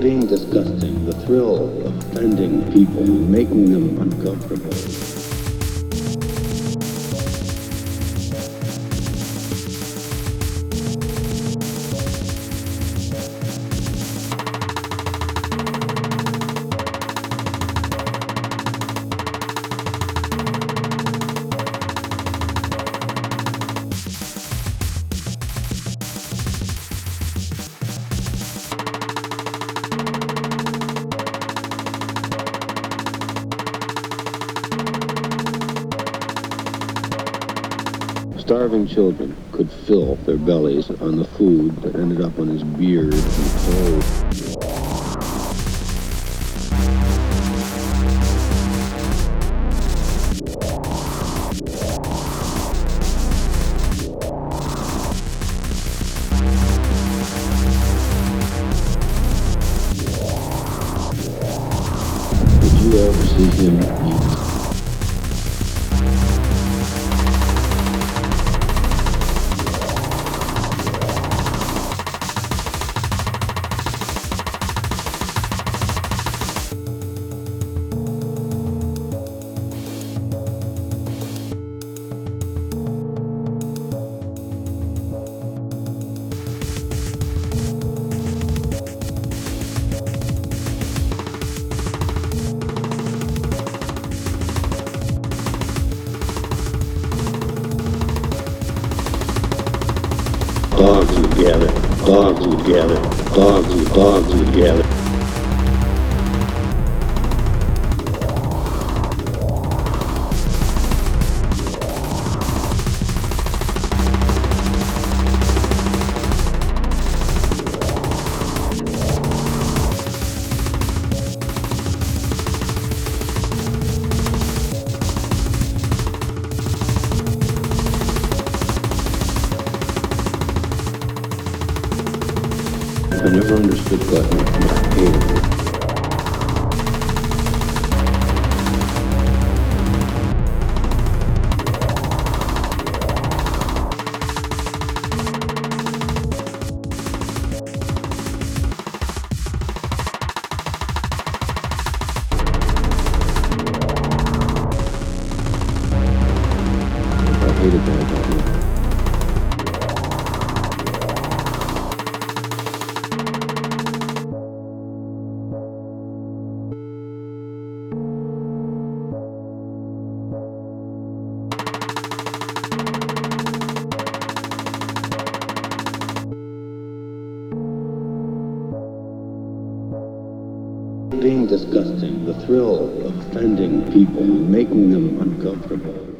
Being disgusting, the thrill of offending people, making them uncomfortable. Starving children could fill their bellies on the food that ended up on his beard and clothes. Did you ever see him eat? Dogs would gather, dogs would gather, dogs would, dogs would gather. I never understood gluttony. Being disgusting, the thrill of offending people, making them uncomfortable.